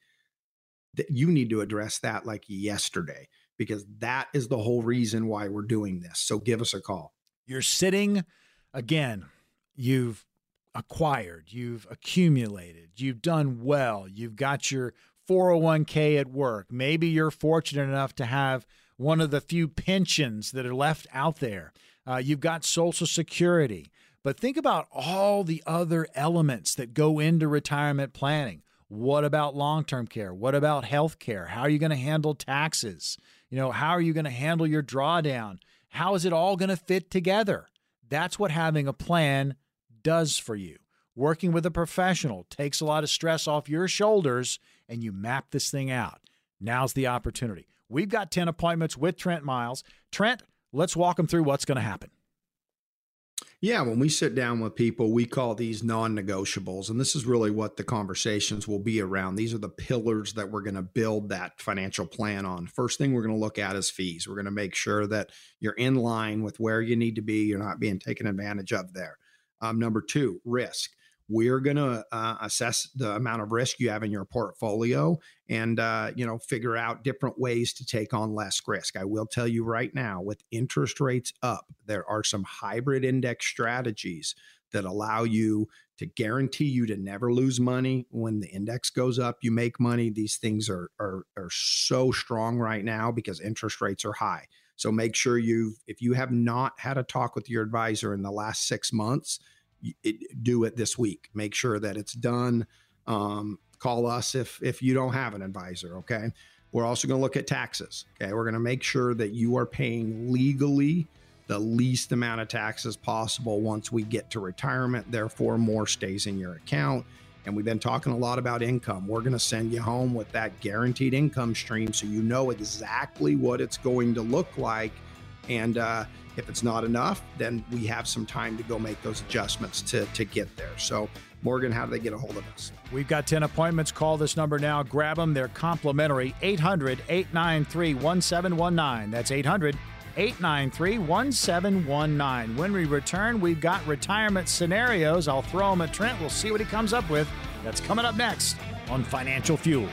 S1: that you need to address that like yesterday because that is the whole reason why we're doing this. So give us a call.
S3: You're sitting again, you've acquired, you've accumulated, you've done well, you've got your 401k at work. Maybe you're fortunate enough to have one of the few pensions that are left out there. Uh, you've got Social Security. But think about all the other elements that go into retirement planning. What about long term care? What about health care? How are you going to handle taxes? You know, how are you going to handle your drawdown? How is it all going to fit together? That's what having a plan does for you. Working with a professional takes a lot of stress off your shoulders and you map this thing out. Now's the opportunity. We've got 10 appointments with Trent Miles. Trent, Let's walk them through what's going to happen.
S1: Yeah, when we sit down with people, we call these non negotiables. And this is really what the conversations will be around. These are the pillars that we're going to build that financial plan on. First thing we're going to look at is fees. We're going to make sure that you're in line with where you need to be, you're not being taken advantage of there. Um, number two, risk we're going to uh, assess the amount of risk you have in your portfolio and uh, you know figure out different ways to take on less risk. I will tell you right now with interest rates up there are some hybrid index strategies that allow you to guarantee you to never lose money. When the index goes up you make money. These things are are, are so strong right now because interest rates are high. So make sure you've if you have not had a talk with your advisor in the last six months it, do it this week make sure that it's done um, call us if if you don't have an advisor okay we're also going to look at taxes okay we're going to make sure that you are paying legally the least amount of taxes possible once we get to retirement. Therefore, more stays in your account. And we've been talking a lot about income. We're going to send you home with that guaranteed income stream so you know exactly what it's going to look like. And uh, if it's not enough, then we have some time to go make those adjustments to, to get there. So, Morgan, how do they get a hold of us?
S3: We've got 10 appointments. Call this number now. Grab them. They're complimentary. 800 893 1719. That's 800 893 1719. When we return, we've got retirement scenarios. I'll throw them at Trent. We'll see what he comes up with. That's coming up next on Financial Fuel.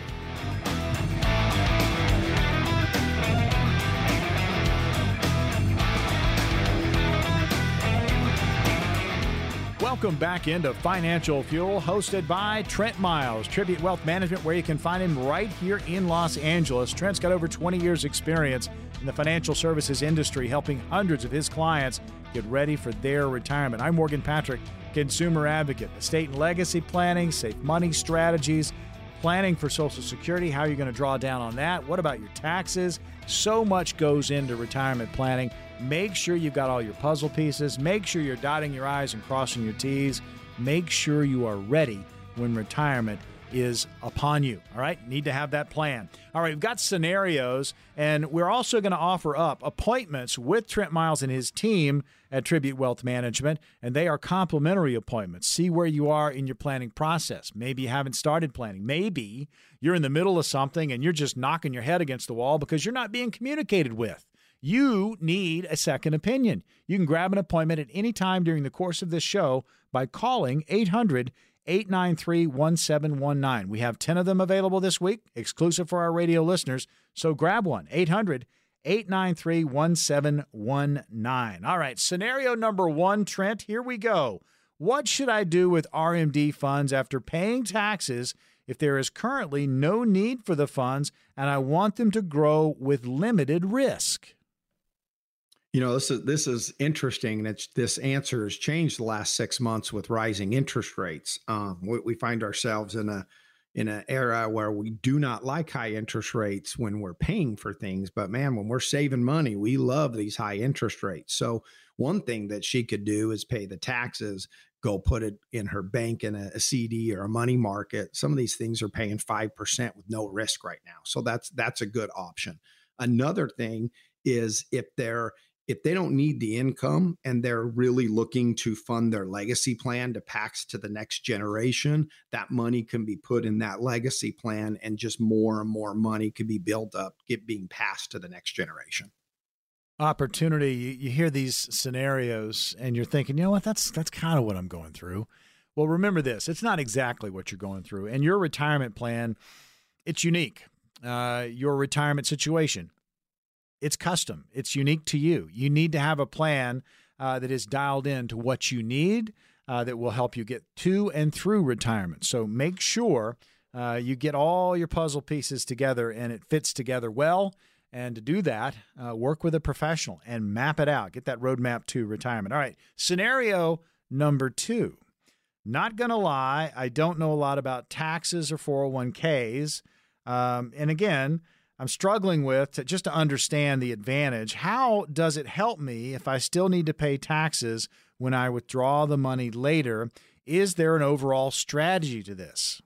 S3: Welcome back into Financial Fuel, hosted by Trent Miles, Tribute Wealth Management, where you can find him right here in Los Angeles. Trent's got over 20 years' experience in the financial services industry, helping hundreds of his clients get ready for their retirement. I'm Morgan Patrick, consumer advocate, estate and legacy planning, safe money strategies, planning for Social Security, how are you're going to draw down on that. What about your taxes? So much goes into retirement planning. Make sure you've got all your puzzle pieces. Make sure you're dotting your I's and crossing your T's. Make sure you are ready when retirement is upon you. All right, need to have that plan. All right, we've got scenarios, and we're also going to offer up appointments with Trent Miles and his team at Tribute Wealth Management, and they are complimentary appointments. See where you are in your planning process. Maybe you haven't started planning. Maybe you're in the middle of something and you're just knocking your head against the wall because you're not being communicated with. You need a second opinion. You can grab an appointment at any time during the course of this show by calling 800 893 1719. We have 10 of them available this week, exclusive for our radio listeners. So grab one 800 893 1719. All right, scenario number one, Trent, here we go. What should I do with RMD funds after paying taxes if there is currently no need for the funds and I want them to grow with limited risk?
S1: You know, this is this is interesting. It's this answer has changed the last six months with rising interest rates. Um, we, we find ourselves in a in an era where we do not like high interest rates when we're paying for things. But man, when we're saving money, we love these high interest rates. So one thing that she could do is pay the taxes, go put it in her bank in a, a CD or a money market. Some of these things are paying five percent with no risk right now. So that's that's a good option. Another thing is if they're if they don't need the income and they're really looking to fund their legacy plan to PAX to the next generation, that money can be put in that legacy plan and just more and more money could be built up, get being passed to the next generation.
S3: Opportunity, you, you hear these scenarios and you're thinking, you know what, that's that's kind of what I'm going through. Well, remember this, it's not exactly what you're going through. And your retirement plan, it's unique. Uh, your retirement situation it's custom, it's unique to you. You need to have a plan uh, that is dialed in to what you need uh, that will help you get to and through retirement. So make sure uh, you get all your puzzle pieces together and it fits together well. And to do that, uh, work with a professional and map it out. Get that roadmap to retirement. All right, scenario number two. Not going to lie, I don't know a lot about taxes or 401ks. Um, and again, I'm struggling with to, just to understand the advantage. How does it help me if I still need to pay taxes when I withdraw the money later? Is there an overall strategy to this?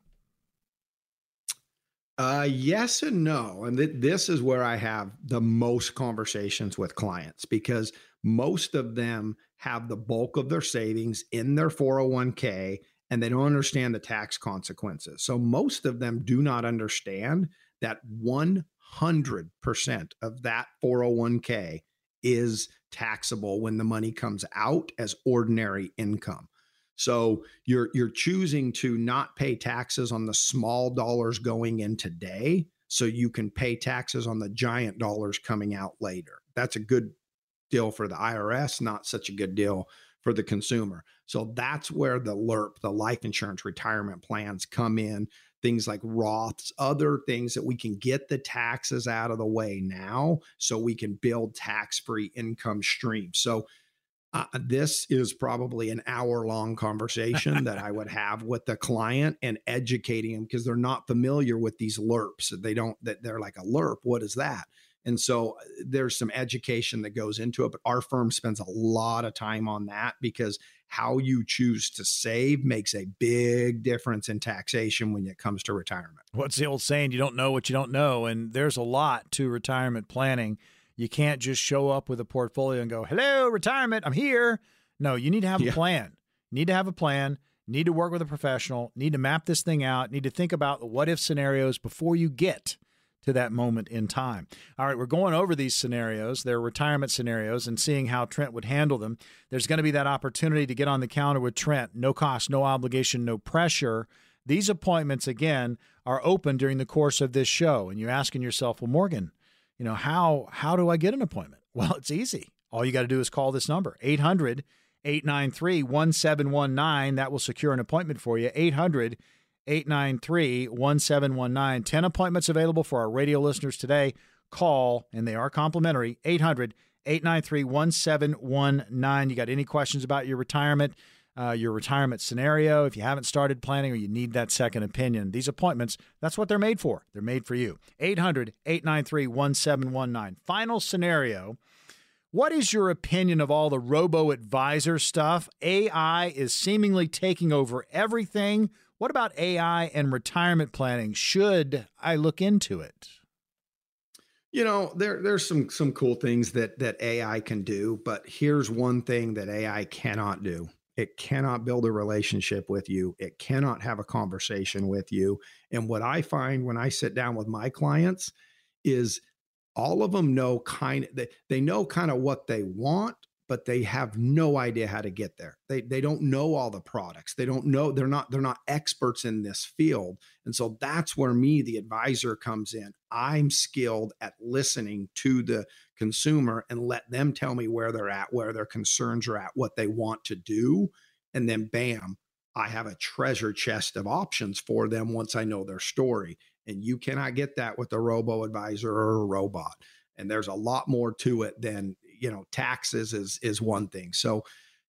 S1: Uh, yes and no. And th- this is where I have the most conversations with clients because most of them have the bulk of their savings in their 401k and they don't understand the tax consequences. So most of them do not understand that 100% of that 401k is taxable when the money comes out as ordinary income. So you're you're choosing to not pay taxes on the small dollars going in today so you can pay taxes on the giant dollars coming out later. That's a good deal for the IRS, not such a good deal for the consumer. So that's where the LIRP, the life insurance retirement plans come in, things like Roths, other things that we can get the taxes out of the way now so we can build tax-free income streams. So uh, this is probably an hour long conversation that I would have with the client and educating them because they're not familiar with these LIRPs. They don't, that they're like a LIRP. What is that? And so uh, there's some education that goes into it, but our firm spends a lot of time on that because how you choose to save makes a big difference in taxation when it comes to retirement.
S3: What's the old saying? You don't know what you don't know. And there's a lot to retirement planning. You can't just show up with a portfolio and go, hello, retirement, I'm here. No, you need to have yeah. a plan. You need to have a plan. Need to work with a professional. Need to map this thing out. Need to think about the what if scenarios before you get to that moment in time. All right, we're going over these scenarios, their retirement scenarios, and seeing how Trent would handle them. There's going to be that opportunity to get on the counter with Trent. No cost, no obligation, no pressure. These appointments, again, are open during the course of this show. And you're asking yourself, well, Morgan, you know, how how do I get an appointment? Well, it's easy. All you got to do is call this number, 800 893 1719. That will secure an appointment for you. 800 893 1719. 10 appointments available for our radio listeners today. Call, and they are complimentary, 800 893 1719. You got any questions about your retirement? Uh, your retirement scenario, if you haven't started planning or you need that second opinion, these appointments, that's what they're made for. They're made for you. 800 893 1719. Final scenario. What is your opinion of all the robo advisor stuff? AI is seemingly taking over everything. What about AI and retirement planning? Should I look into it?
S1: You know, there there's some some cool things that that AI can do, but here's one thing that AI cannot do. It cannot build a relationship with you. It cannot have a conversation with you. And what I find when I sit down with my clients is all of them know kind of they, they know kind of what they want but they have no idea how to get there. They they don't know all the products. They don't know they're not they're not experts in this field. And so that's where me the advisor comes in. I'm skilled at listening to the consumer and let them tell me where they're at, where their concerns are at, what they want to do, and then bam, I have a treasure chest of options for them once I know their story. And you cannot get that with a robo advisor or a robot. And there's a lot more to it than you know taxes is is one thing so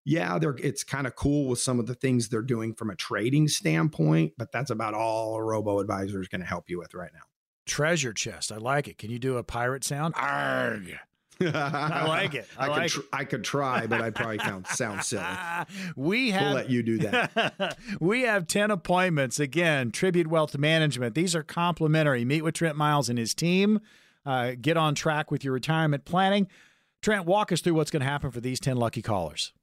S1: yeah they're it's kind of cool with some of the things they're doing from a trading standpoint but that's about all a robo advisor is going to help you with right now
S3: treasure chest i like it can you do a pirate sound Arg. I like it. I,
S1: I
S3: like
S1: could tr-
S3: it.
S1: I could try, but I probably sound sound silly.
S3: we have
S1: we'll let you do that.
S3: we have ten appointments again. Tribute Wealth Management. These are complimentary. Meet with Trent Miles and his team. Uh, get on track with your retirement planning. Trent, walk us through what's going to happen for these 10 lucky callers.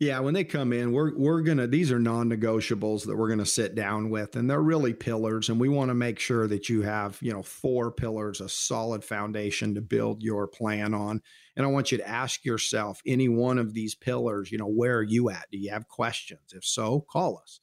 S1: Yeah, when they come in, we're we're gonna these are non-negotiables that we're gonna sit down with, and they're really pillars, and we want to make sure that you have you know four pillars, a solid foundation to build your plan on. And I want you to ask yourself any one of these pillars, you know, where are you at? Do you have questions? If so, call us.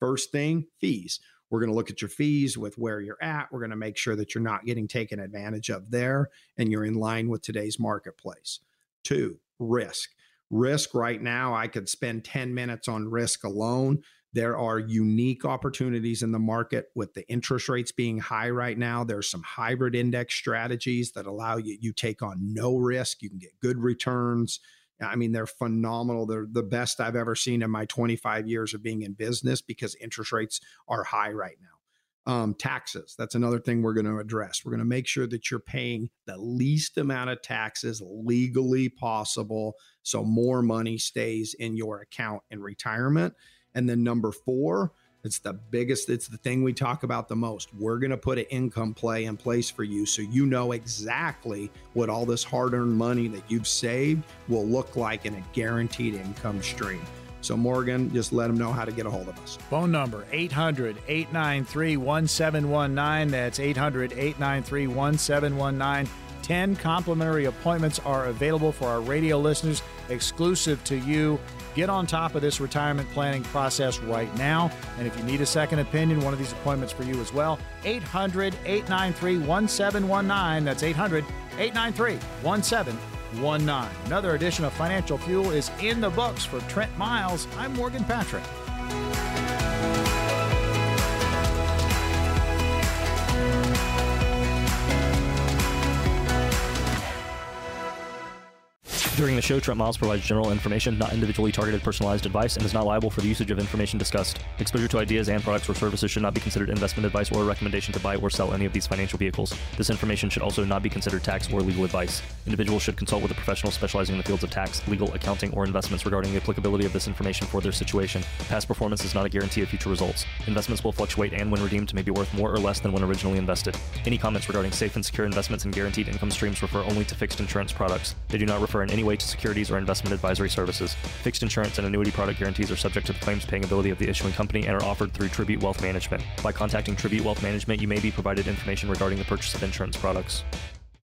S1: First thing, fees. We're going to look at your fees with where you're at. We're going to make sure that you're not getting taken advantage of there and you're in line with today's marketplace. Two, risk. Risk right now, I could spend 10 minutes on risk alone. There are unique opportunities in the market with the interest rates being high right now. There's some hybrid index strategies that allow you you take on no risk, you can get good returns. I mean, they're phenomenal. They're the best I've ever seen in my 25 years of being in business because interest rates are high right now. Um, taxes, that's another thing we're going to address. We're going to make sure that you're paying the least amount of taxes legally possible so more money stays in your account in retirement. And then number four, it's the biggest, it's the thing we talk about the most. We're going to put an income play in place for you so you know exactly what all this hard earned money that you've saved will look like in a guaranteed income stream. So, Morgan, just let them know how to get a hold of us.
S3: Phone number 800 893 1719. That's 800 893 1719. 10 complimentary appointments are available for our radio listeners, exclusive to you. Get on top of this retirement planning process right now. And if you need a second opinion, one of these appointments for you as well. 800 893 1719. That's 800 893 1719. Another edition of Financial Fuel is in the books for Trent Miles. I'm Morgan Patrick.
S5: During the show, Trent Miles provides general information, not individually targeted personalized advice, and is not liable for the usage of information discussed. Exposure to ideas and products or services should not be considered investment advice or a recommendation to buy or sell any of these financial vehicles. This information should also not be considered tax or legal advice. Individuals should consult with a professional specializing in the fields of tax, legal, accounting, or investments regarding the applicability of this information for their situation. Past performance is not a guarantee of future results. Investments will fluctuate and, when redeemed, may be worth more or less than when originally invested. Any comments regarding safe and secure investments and guaranteed income streams refer only to fixed insurance products. They do not refer in any way to securities or investment advisory services. Fixed insurance and annuity product guarantees are subject to the claims paying ability of the issuing company and are offered through Tribute Wealth Management. By contacting Tribute Wealth Management, you may be provided information regarding the purchase of insurance products.